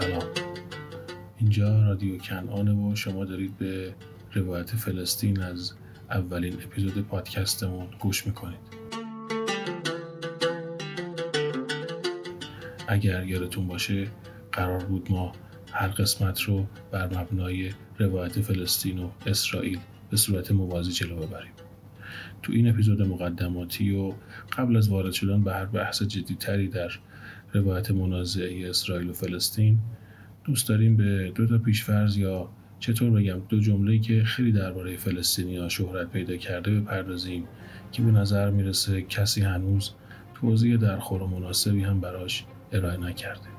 سلام. اینجا رادیو کنعانه و شما دارید به روایت فلسطین از اولین اپیزود پادکستمون گوش می‌کنید. اگر یادتون باشه قرار بود ما هر قسمت رو بر مبنای روایت فلسطین و اسرائیل به صورت موازی جلو ببریم. تو این اپیزود مقدماتی و قبل از وارد شدن به هر بحث جدیتری در روایت منازعه اسرائیل و فلسطین. دوست داریم به دو تا پیشفرض یا چطور بگم دو جمله که خیلی درباره فلسطینی ها شهرت پیدا کرده بپردازیم که به نظر می‌رسه کسی هنوز توضیح درخور و مناسبی هم براش ارائه نکرده.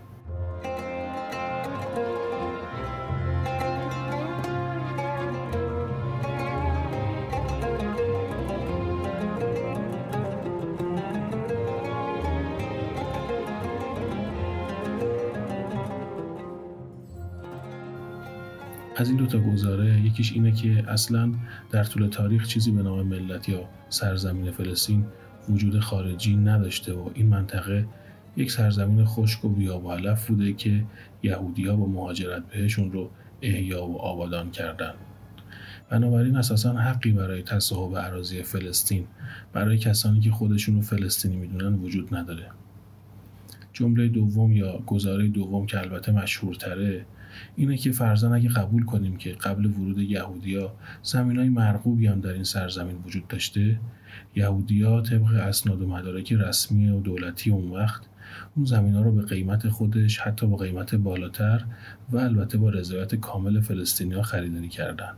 دوتا گزاره یکیش اینه که اصلا در طول تاریخ چیزی به نام ملت یا سرزمین فلسطین وجود خارجی نداشته و این منطقه یک سرزمین خشک و بیاب و علف بوده که یهودیا با مهاجرت بهشون رو احیا و آبادان کردن. بنابراین اساسا حقی برای تصاحب اراضی فلسطین برای کسانی که خودشون رو فلسطینی می‌دونن وجود نداره. جمله دوم یا گزاره دوم که البته مشهورتره اینه که فرزن اگه قبول کنیم که قبل ورود یهودیا زمین های مرغوبی هم در این سرزمین وجود داشته یهودیا طبق اسناد و مدارک رسمی و دولتی اون وقت اون زمین ها رو به قیمت خودش حتی با قیمت بالاتر و البته با رضایت کامل فلسطینی ها خریداری کردن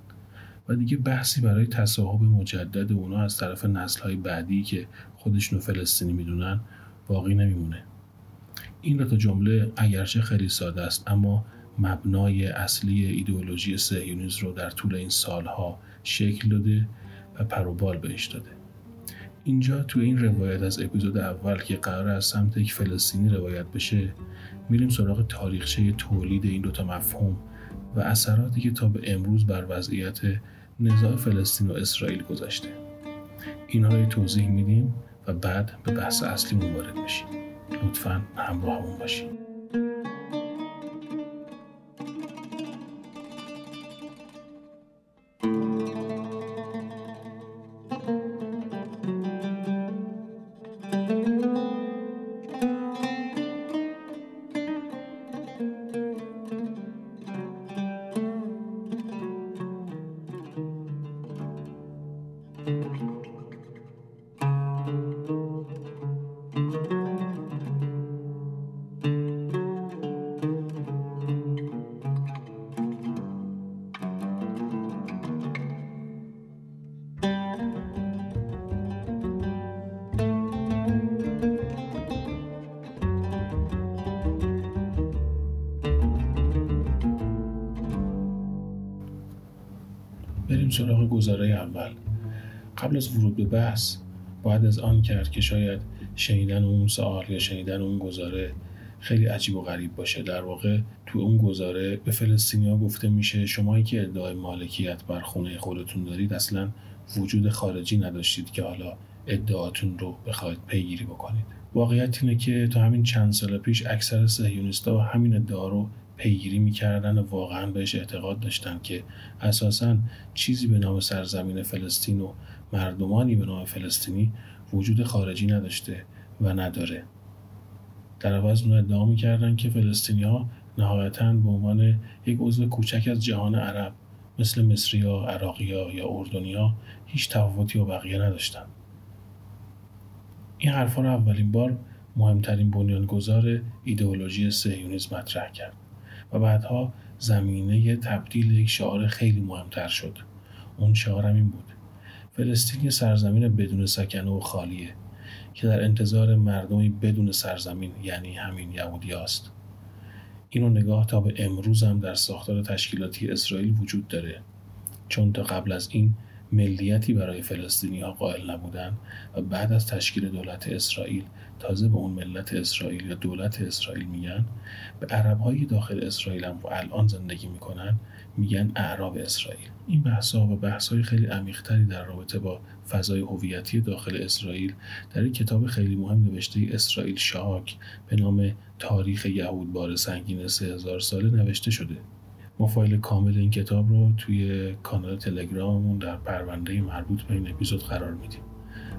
و دیگه بحثی برای تصاحب مجدد اونا از طرف نسل های بعدی که خودشونو فلسطینی می‌دونن باقی نمیمونه. این دو تا جمله اگرچه خیلی ساده است اما مبنای اصلی ایدئولوژی سهیونیز رو در طول این سالها شکل داده و پروبال بهش داده. اینجا تو این روایت از اپیزود اول که قرار از سمت یک فلسطینی روایت بشه میریم سراغ تاریخچه تولید این دوتا مفهوم و اثراتی که تا به امروز بر وضعیت نزاع فلسطین و اسرائیل گذاشته اینها رو توضیح میدیم و بعد به بحث اصلی وارد میشیم لطفا همراهمون باشید سراغ گزاره اول. قبل از ورود به بحث باید از آن کرد که شاید شنیدن اون سوال یا شنیدن اون گزاره خیلی عجیب و غریب باشه. در واقع تو اون گزاره به فلسطینیا گفته میشه شمایی که ادعای مالکیت بر خونه خودتون دارید اصلا وجود خارجی نداشتید که حالا ادعاتون رو بخواید پیگیری بکنید. واقعیت اینه که تا همین چند سال پیش اکثر صهیونیست‌ها همین ادعا رو پیگیری می‌کردن و واقعا بهش اعتقاد داشتن که اساسا چیزی به نام سرزمین فلسطین و مردمانی به نام فلسطینی وجود خارجی نداشته و نداره. در عوض اون ادعا می‌کردن که فلسطینی ها نهایتا به عنوان یک عضو کوچک از جهان عرب مثل مصری ها، یا اردنی ها هیچ تفاوتی و بقیه نداشتن. این حرفا رو اولین بار مهمترین بنیانگذار ایدئولوژی سهیونیسم مطرح کرد. و بعدها زمینه تبدیل یک شعار خیلی مهمتر شد. اون شعارم این بود. فلسطین یه سرزمین بدون سکنه و خالیه که در انتظار مردمی بدون سرزمین یعنی همین یهودی است. اینو نگاه تا به امروز هم در ساختار تشکیلاتی اسرائیل وجود داره. چون تا قبل از این ملیتی برای فلسطینی ها قائل نبودن و بعد از تشکیل دولت اسرائیل تازه به اون ملت اسرائیل یا دولت اسرائیل میگن. به عرب های داخل اسرائیل هم و الان زندگی می‌کنن میگن اعراب اسرائیل. این بحث ها و بحث های خیلی عمیقتری در رابطه با فضای هویتی داخل اسرائیل در یک کتاب خیلی مهم نوشته اسرائیل شاک به نام تاریخ یهود بار سنگین سه هزار ساله نوشته شده. ما فایل کامل این کتاب رو توی کانال تلگراممون در پرونده مربوط به این اپیزود قرار میدیم.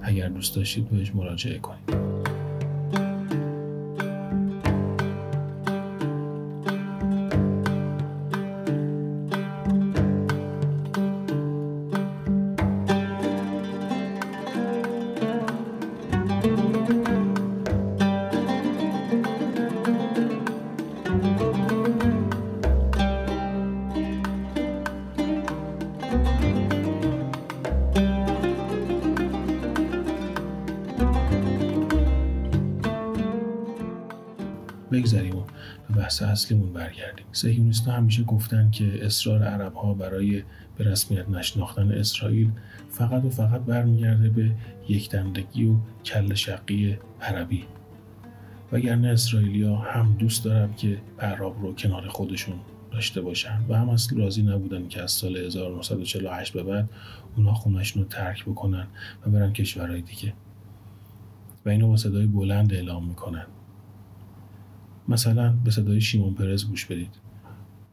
اگر دوست داشتید بهش مراجعه کنید. بحث اصلیمون برگردیم. سهیونیست همیشه گفتن که اصرار عرب ها برای به رسمیت نشناختن اسرائیل فقط و فقط برمیگرده به یک دندگی و کل شقی عربی. وگرنه اسرائیلیا هم دوست دارن که اعراب رو کنار خودشون داشته باشن و هم اصلا راضی نبودن که از سال 1948 به بعد اونا خونشون رو ترک بکنن و برن کشورهای دیگه. و اینو با صدای بلند اعلام می‌کنن. مثلا به صدای شیمون پرز گوش بدید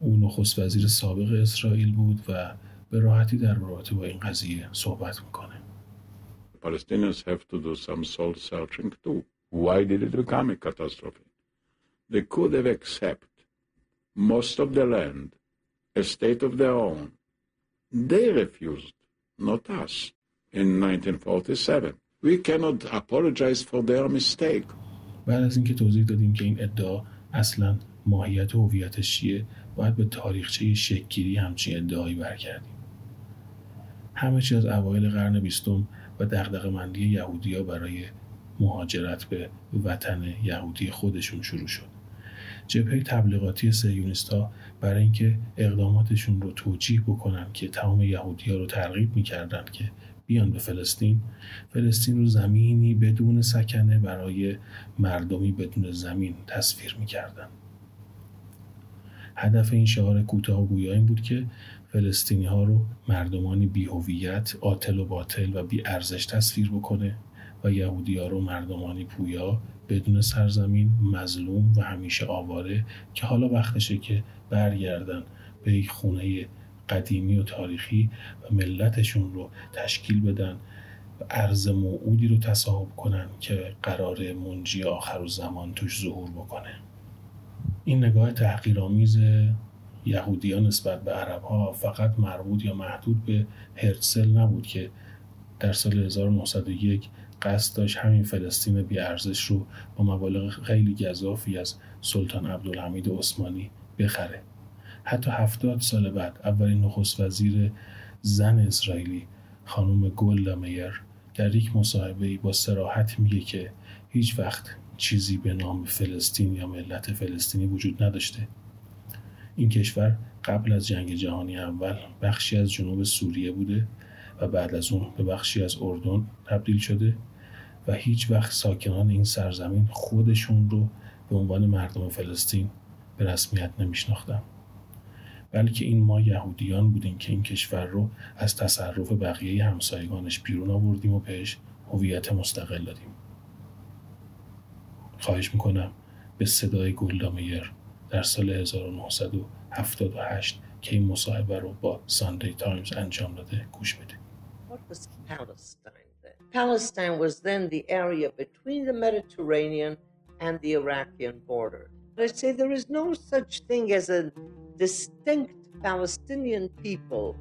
او نخست وزیر سابق اسرائیل بود و به راحتی در رابطه با این قضیه صحبت می‌کنه Palestinians have to do some soul searching too. Why did it become a catastrophe? They could have accepted most of the land, a state of their own. They refused, not us, in 1947. We cannot apologize for their mistake. بعد از اینکه توضیح دادیم که این ادعا اصلا ماهیت و هویتش چیه باید به تاریخچه شکگیری همچین ادعایی برگردیم. همه چیز از اوایل قرن بیستم و دقدق مندی یهودیا برای مهاجرت به وطن یهودی خودشون شروع شد. جبهه تبلیغاتی سیونیست ها برای اینکه اقداماتشون رو توجیه بکنن که تمام یهودی ها رو ترغیب می‌کردن که بیان به فلسطین. فلسطین رو زمینی بدون سکنه برای مردمی بدون زمین تصویر می‌کردن. هدف این شعار کوتاه و گویا این بود که فلسطینی ها رو مردمانی بی هویت، عاطل و باطل و بی ارزش تصویر بکنه و یهودی ها رو مردمانی پویا بدون سرزمین مظلوم و همیشه آواره که حالا وقتشه که برگردن به یک خونه قدیمی و تاریخی و ملتشون رو تشکیل بدن و عرض موعودی رو تصاحب کنن که قرار منجی آخر و زمان توش ظهور بکنه. این نگاه تحقیرآمیز یهودیان نسبت به عرب ها فقط مربوط یا محدود به هرتسل نبود که در سال 1901 قصد داشت همین فلسطین بیارزش رو با مبالغ خیلی گذافی از سلطان عبدالحمید عثمانی بخره. حتی هفتاد سال بعد اولین نخست وزیر زن اسرائیلی خانم گل میر در یک مصاحبه با سراحت میگه که هیچ وقت چیزی به نام فلسطین یا ملت فلسطینی وجود نداشته. این کشور قبل از جنگ جهانی اول بخشی از جنوب سوریه بوده و بعد از اون به بخشی از اردن تبدیل شده و هیچ وقت ساکنان این سرزمین خودشون رو به عنوان مردم فلسطین به رسمیت نمیشناختن. بلکه این ما یهودیان بودیم که این کشور رو از تصرف بقیه همسایگانش بیرون آوردیم و بهش هویت مستقل دادیم. خواهش می‌کنم به صدای گلدامیر در سال 1978 که این مصاحبه رو با ساندی تایمز انجام داده گوش بده. Palestine was then the area between the Mediterranean and the Iraqian border. I say there is no such thing as a distinct Palestinian people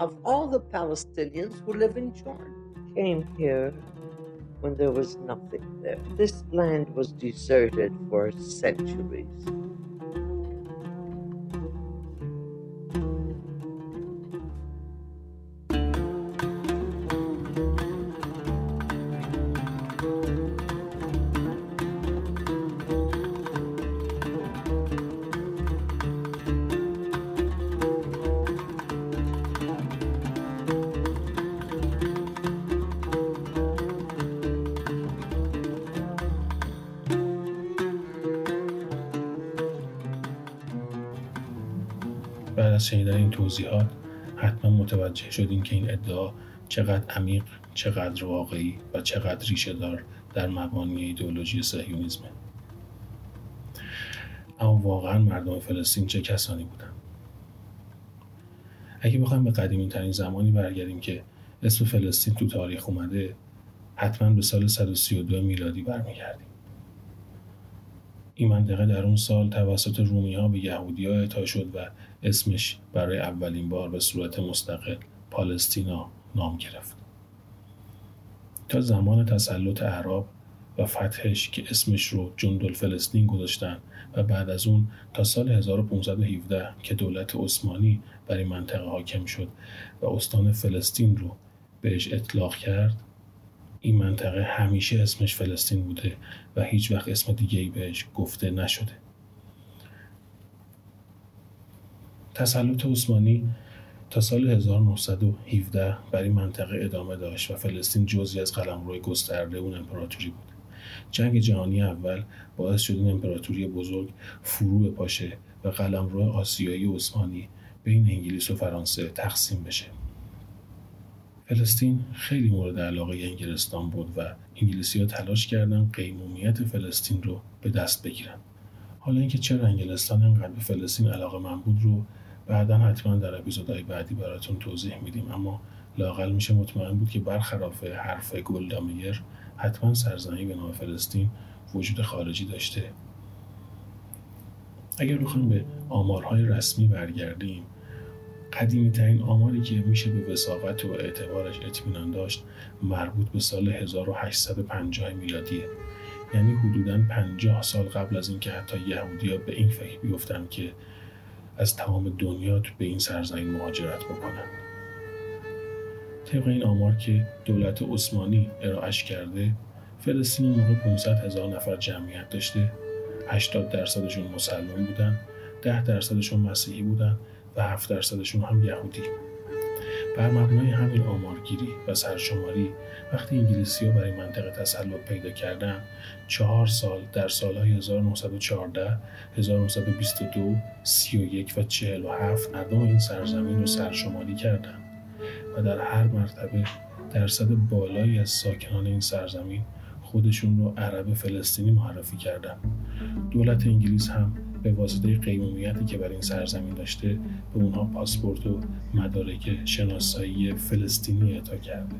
of all the Palestinians who live in Jordan came here when there was nothing there. This land was deserted for centuries. بعد از شنیدن این توضیحات حتما متوجه شدیم که این ادعا چقدر عمیق چقدر واقعی و چقدر ریشه دار در مبانی ایدئولوژی صهیونیسمه. اما واقعا مردم فلسطین چه کسانی بودند اگه بخوایم به قدیمی ترین زمانی برگردیم که اسم فلسطین تو تاریخ اومده حتما به سال 132 میلادی برمیگردیم. این منطقه در اون سال توسط رومی ها به یهودی ها اعطا شد و اسمش برای اولین بار به صورت مستقل پالستینا نام گرفت. تا زمان تسلط عرب و فتحش که اسمش رو جندل فلسطین گذاشتن و بعد از اون تا سال 1517 که دولت عثمانی بر این منطقه حاکم شد و استان فلسطین رو بهش اطلاق کرد این منطقه همیشه اسمش فلسطین بوده و هیچ وقت اسم دیگه ای بهش گفته نشده تسلط عثمانی تا سال 1917 بر این منطقه ادامه داشت و فلسطین جزی از قلمروی گسترده اون امپراتوری بود. جنگ جهانی اول باعث شد این امپراتوری بزرگ فرو بپاشه و قلمرو آسیایی عثمانی بین انگلیس و فرانسه تقسیم بشه. فلسطین خیلی مورد علاقه انگلستان بود و انگلیسی ها تلاش کردن قیمومیت فلسطین رو به دست بگیرن. حالا اینکه چرا انگلستان انقدر به فلسطین علاقه من بود رو بعدا حتما در اپیزودهای بعدی براتون توضیح میدیم اما لاقل میشه مطمئن بود که برخلاف حرف گلدامیر حتما سرزنی به نام فلسطین وجود خارجی داشته اگر بخوایم به آمارهای رسمی برگردیم قدیمی ترین آماری که میشه به وساقت و اعتبارش اطمینان داشت مربوط به سال 1850 میلادیه. یعنی حدوداً 50 سال قبل از اینکه حتی یهودیا به این فکر بیفتن که از تمام دنیا به این سرزمین مهاجرت بکنن. طبق این آمار که دولت عثمانی ارائهش کرده فلسطین موقع 500 هزار نفر جمعیت داشته 80 درصدشون مسلمان بودن 10 درصدشون مسیحی بودن و 7 درصدشون هم یهودی. بر مبنای همین آمارگیری و سرشماری وقتی انگلیسی ها برای منطقه تسلط پیدا کردن چهار سال در سالهای 1914 1922 31 و 47 مردم این سرزمین رو سرشماری کردند و در هر مرتبه درصد بالایی از ساکنان این سرزمین خودشون رو عرب فلسطینی معرفی کردن. دولت انگلیس هم به واسطه قیمومیتی که برای این سرزمین داشته به اونها پاسپورت و مدارک شناسایی فلسطینی اعطا کرده.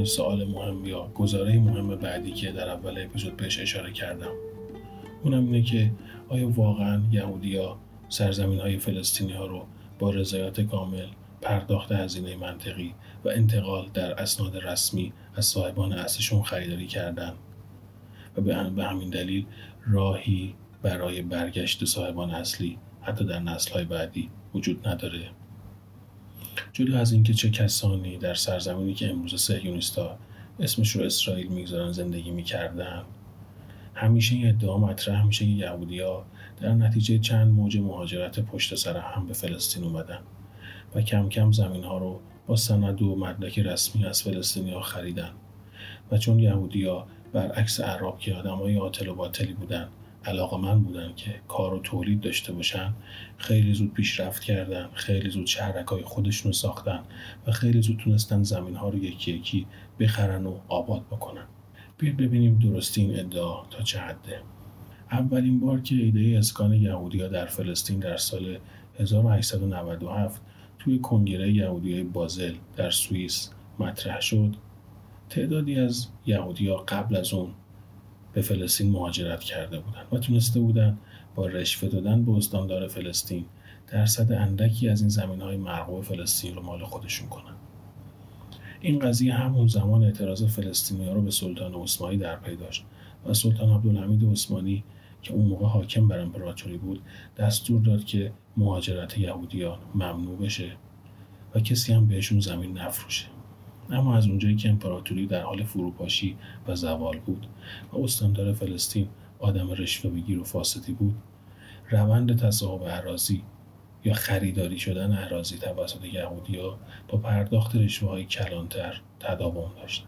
این سوال مهم یا گزاره مهم بعدی که در اول اپیزود بهش اشاره کردم. اونم اینه که آیا واقعا یهودیا سرزمین های فلسطینی ها رو با رضایت کامل پرداخت هزینه منطقی و انتقال در اسناد رسمی از صاحبان اصلشون خریداری کردن؟ و به همین دلیل راهی برای برگشت صاحبان اصلی حتی در نسل بعدی وجود نداره. جدا از اینکه چه کسانی در سرزمینی که امروز سهیونیستا اسمش رو اسرائیل می‌گذارن زندگی می‌کردن همیشه این ادعا مطرح میشه که یهودیا در نتیجه چند موج مهاجرت پشت سر هم به فلسطین اومدن و کم کم زمین ها رو با سند و مدرک رسمی از فلسطینی ها خریدن. و چون یهودیا برعکس عرب که آدمای عاطل و باطلی بودن علاقه من بودن که کار و تولید داشته باشن خیلی زود پیشرفت کردن خیلی زود شهرک های خودشون ساختن و خیلی زود تونستن زمین ها رو یکی یکی بخرن و آباد بکنن. بیاید ببینیم درستی این ادعا تا چه حده. اولین بار که ایده اسکان یهودیا در فلسطین در سال 1897 توی کنگره یهودی بازل در سوئیس مطرح شد تعدادی از یهودیا قبل از اون به فلسطین مهاجرت کرده بودند و تونسته بودن با رشوه دادن به استاندار فلسطین درصد اندکی از این زمین های مرغوب فلسطین رو مال خودشون کنن. این قضیه همون زمان اعتراض فلسطینی ها رو به سلطان عثمانی در پی داشت و سلطان عبدالحمید عثمانی که اون موقع حاکم بر امپراتوری بود دستور داد که مهاجرت یهودیان ممنوع بشه و کسی هم بهشون زمین نفروشه. اما از اونجایی که امپراتوری در حال فروپاشی و زوال بود و استاندار فلسطین آدم رشوه بگیر و فاسدی بود روند تصاحب اراضی یا خریداری شدن اراضی توسط یهودیا با پرداخت رشوه های کلانتر تداوم داشت.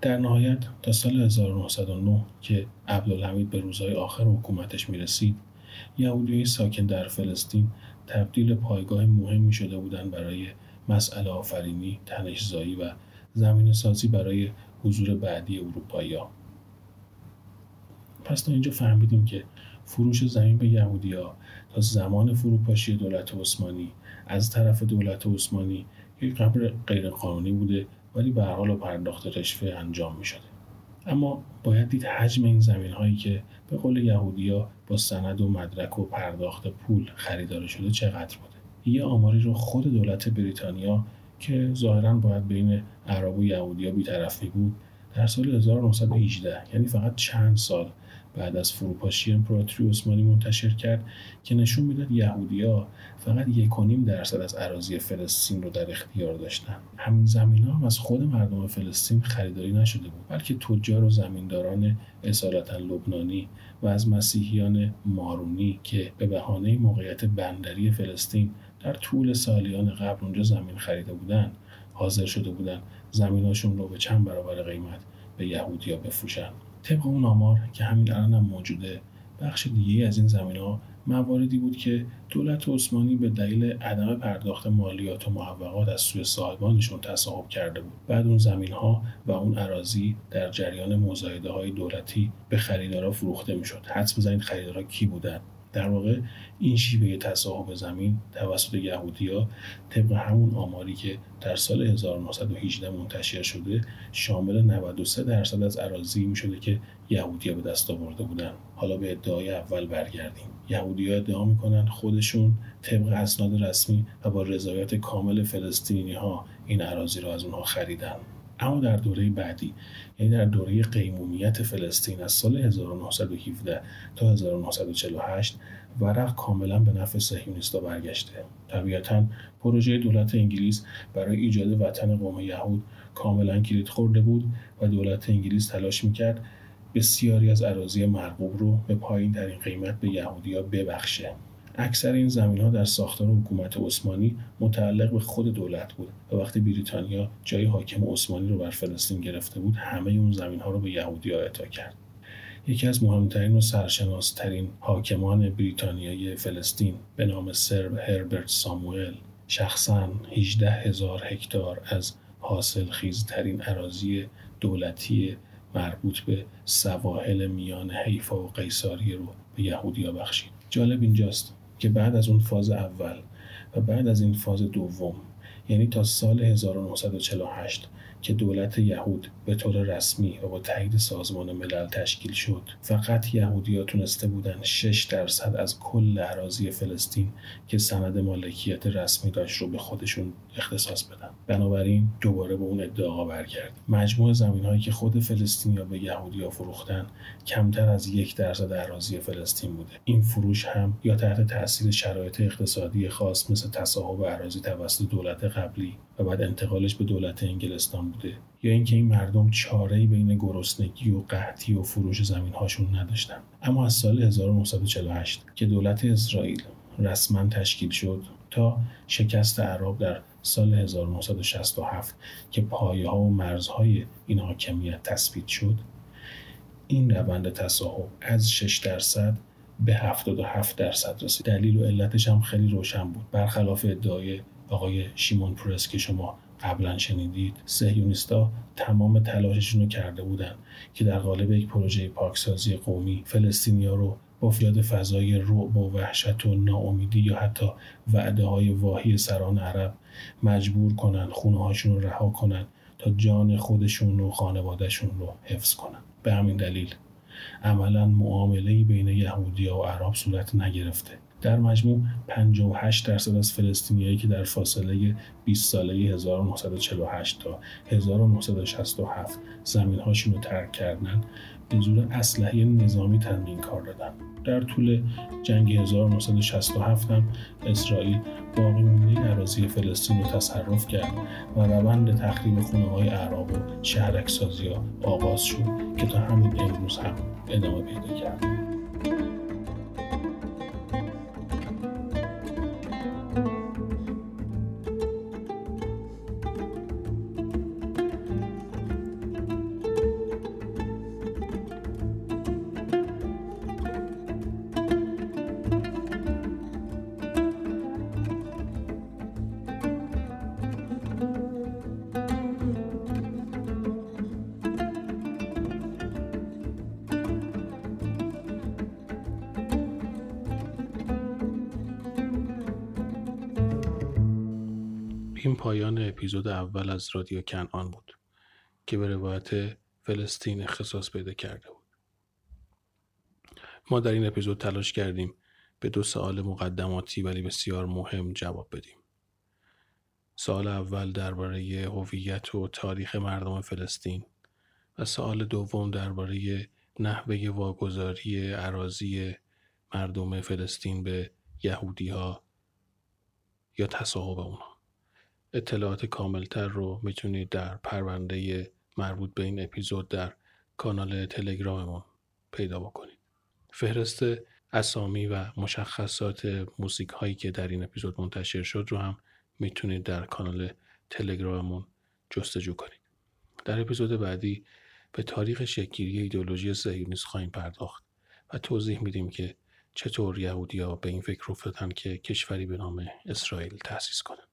در نهایت تا سال 1909 که عبدالحمید به روزهای آخر حکومتش می‌رسید یهودیای ساکن در فلسطین تبدیل پایگاه مهمی شده بودند برای مسئله آفرینی، تنشزایی و زمین سازی برای حضور بعدی اروپایی. پس تا اینجا فهمیدیم که فروش زمین به یهودیا تا زمان فروپاشی دولت عثمانی از طرف دولت عثمانی یک قبر غیرقانونی بوده ولی به حال پرداخت رشوه انجام می شده. اما باید دید حجم این زمین هایی که به قول یهودیا با سند و مدرک و پرداخت پول خریدار شده چقدر بوده یه آماری رو خود دولت بریتانیا که ظاهرا باید بین عرب و یهودیا بیطرف بود در سال 1918 یعنی فقط چند سال بعد از فروپاشی امپراتوری عثمانی منتشر کرد که نشون می‌داد یهودیا فقط یک درصد از اراضی فلسطین رو در اختیار داشتن. همین زمین ها هم از خود مردم فلسطین خریداری نشده بود بلکه تجار و زمینداران اصالتا لبنانی و از مسیحیان مارونی که به بهانه موقعیت بندری فلسطین در طول سالیان قبل اونجا زمین خریده بودن حاضر شده بودن زمیناشون رو به چند برابر قیمت به یهودیا بفروشن. طبق اون آمار که همین الان هم موجوده بخش دیگه از این زمین ها مواردی بود که دولت عثمانی به دلیل عدم پرداخت مالیات و محوقات از سوی صاحبانشون تصاحب کرده بود. بعد اون زمین ها و اون عراضی در جریان مزایده های دولتی به خریدارا فروخته می‌شد. حدس بزنید خریدارا کی بودن؟ در واقع این شیوه تصاحب زمین توسط یهودیا طبق همون آماری که در سال 1918 منتشر شده شامل 93 درصد از اراضی می شده که یهودیا به دست آورده بودن. حالا به ادعای اول برگردیم. یهودیا ادعا می‌کنن خودشون طبق اسناد رسمی و با رضایت کامل فلسطینی ها این اراضی را از اونها خریدن. اما در دوره بعدی یعنی در دوره قیمومیت فلسطین از سال 1917 تا 1948 ورق کاملا به نفع صهیونیستا برگشته. طبیعتا پروژه دولت انگلیس برای ایجاد وطن قوم یهود کاملا کلید خورده بود و دولت انگلیس تلاش می‌کرد بسیاری از اراضی مرغوب رو به پایین ترین قیمت به یهودیا ببخشه. اکثر این زمین ها در ساختار حکومت عثمانی متعلق به خود دولت بود و وقتی بریتانیا جای حاکم عثمانی رو بر فلسطین گرفته بود همه اون زمین ها رو به یهودی اعطا کرد. یکی از مهمترین و سرشناسترین حاکمان بریتانیای فلسطین به نام سر هربرت ساموئل شخصا 18 هزار هکتار از حاصل خیزترین عراضی دولتی مربوط به سواحل میان حیفا و قیصاری رو به یهودیا بخشید. جالب اینجاست. که بعد از اون فاز اول و بعد از این فاز دوم یعنی تا سال 1948 که دولت یهود به طور رسمی و با تایید سازمان ملل تشکیل شد فقط یهودیا تونسته بودن 6 درصد از کل اراضی فلسطین که سند مالکیت رسمی داشت رو به خودشون اختصاص بدن بنابراین دوباره به اون ادعا برگرد مجموع زمین هایی که خود فلسطینیا به یهودیا فروختن کمتر از یک درصد اراضی فلسطین بوده. این فروش هم یا تحت تاثیر شرایط اقتصادی خاص مثل تصاحب اراضی توسط دولت قبلی و بعد انتقالش به دولت انگلستان بوده یا اینکه این مردم چاره بین گرسنگی و قحطی و فروش زمین هاشون نداشتن. اما از سال 1948 که دولت اسرائیل رسما تشکیل شد تا شکست عرب در سال 1967 که پایه ها و مرزهای این حاکمیت تثبیت شد این روند تصاحب از 6 درصد به 77 درصد رسید. دلیل و علتش هم خیلی روشن بود. برخلاف ادعای آقای شیمون پرس که شما قبلا شنیدید سهیونیستا تمام تلاششون رو کرده بودن که در قالب یک پروژه پاکسازی قومی فلسطینیا رو با فیاد فضای رعب و وحشت و ناامیدی یا حتی وعده های واهی سران عرب مجبور کنن خونه هاشون رو رها کنن تا جان خودشون و خانوادهشون رو حفظ کنن به همین دلیل عملا معامله بین یهودیا و عرب صورت نگرفته. در مجموع 58 درصد از فلسطینیایی که در فاصله 20 ساله 1948 تا 1967 زمینهاشون رو ترک کردن به زور اسلحه نظامی تنبین کار دادن در طول جنگ 1967 هم اسرائیل باقی مونده اراضی فلسطین رو تصرف کرد و روند تخریب خونه های اعراب و شهرک سازی ها آغاز شد که تا همین امروز هم ادامه پیدا کرد. این پایان اپیزود اول از رادیو کنعان بود که به روایت فلسطین اختصاص پیدا کرده بود. ما در این اپیزود تلاش کردیم به دو سوال مقدماتی ولی بسیار مهم جواب بدیم. سوال اول درباره هویت و تاریخ مردم فلسطین و سوال دوم درباره نحوه واگذاری عراضی مردم فلسطین به یهودی ها یا تصاحب اونها. اطلاعات کاملتر رو می‌تونید در پرونده مربوط به این اپیزود در کانال تلگراممون پیدا بکنید. فهرست اسامی و مشخصات موسیک هایی که در این اپیزود منتشر شد رو هم می‌تونید در کانال تلگراممون جستجو کنید. در اپیزود بعدی به تاریخ شکلگیری ایدولوژی صهیونیست خواهیم پرداخت و توضیح میدیم که چطور یهودیا به این فکر افتادن که کشوری به نام اسرائیل تأسیس کنند.